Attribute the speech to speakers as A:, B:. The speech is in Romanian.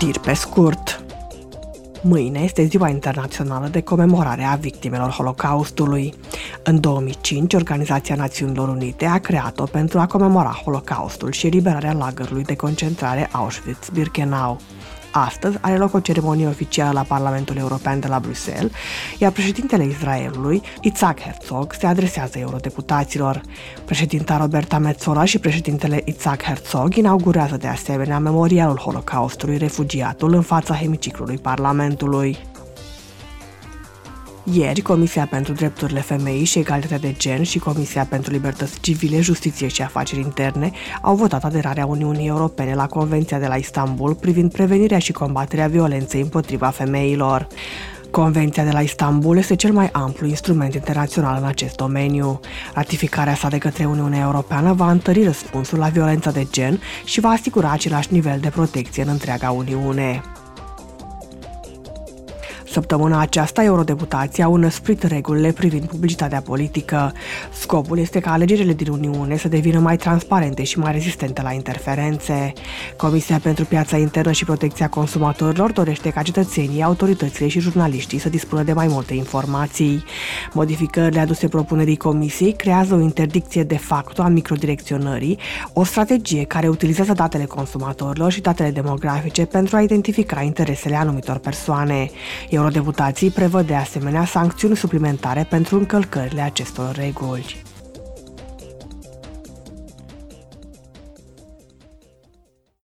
A: Știri pe scurt. Mâine este Ziua Internațională de Comemorare a Victimelor Holocaustului. În 2005, Organizația Națiunilor Unite a creat-o pentru a comemora Holocaustul și eliberarea lagărului de concentrare Auschwitz-Birkenau. Astăzi are loc o ceremonie oficială la Parlamentul European de la Bruxelles, iar președintele Israelului, Isaac Herzog, se adresează eurodeputaților. Președinta Roberta Metzola și președintele Isaac Herzog inaugurează de asemenea memorialul Holocaustului refugiatul în fața hemiciclului Parlamentului. Ieri, Comisia pentru Drepturile Femeii și Egalitatea de Gen și Comisia pentru Libertăți Civile, Justiție și Afaceri Interne au votat aderarea Uniunii Europene la Convenția de la Istanbul privind prevenirea și combaterea violenței împotriva femeilor. Convenția de la Istanbul este cel mai amplu instrument internațional în acest domeniu. Ratificarea sa de către Uniunea Europeană va întări răspunsul la violența de gen și va asigura același nivel de protecție în întreaga Uniune. Săptămâna aceasta, eurodeputații au înăsprit regulile privind publicitatea politică. Scopul este ca alegerile din Uniune să devină mai transparente și mai rezistente la interferențe. Comisia pentru Piața Internă și Protecția Consumatorilor dorește ca cetățenii, autoritățile și jurnaliștii să dispună de mai multe informații. Modificările aduse propunerii Comisiei creează o interdicție de facto a microdirecționării, o strategie care utilizează datele consumatorilor și datele demografice pentru a identifica interesele anumitor persoane. Eurodeputații prevăd de asemenea sancțiuni suplimentare pentru încălcările acestor reguli.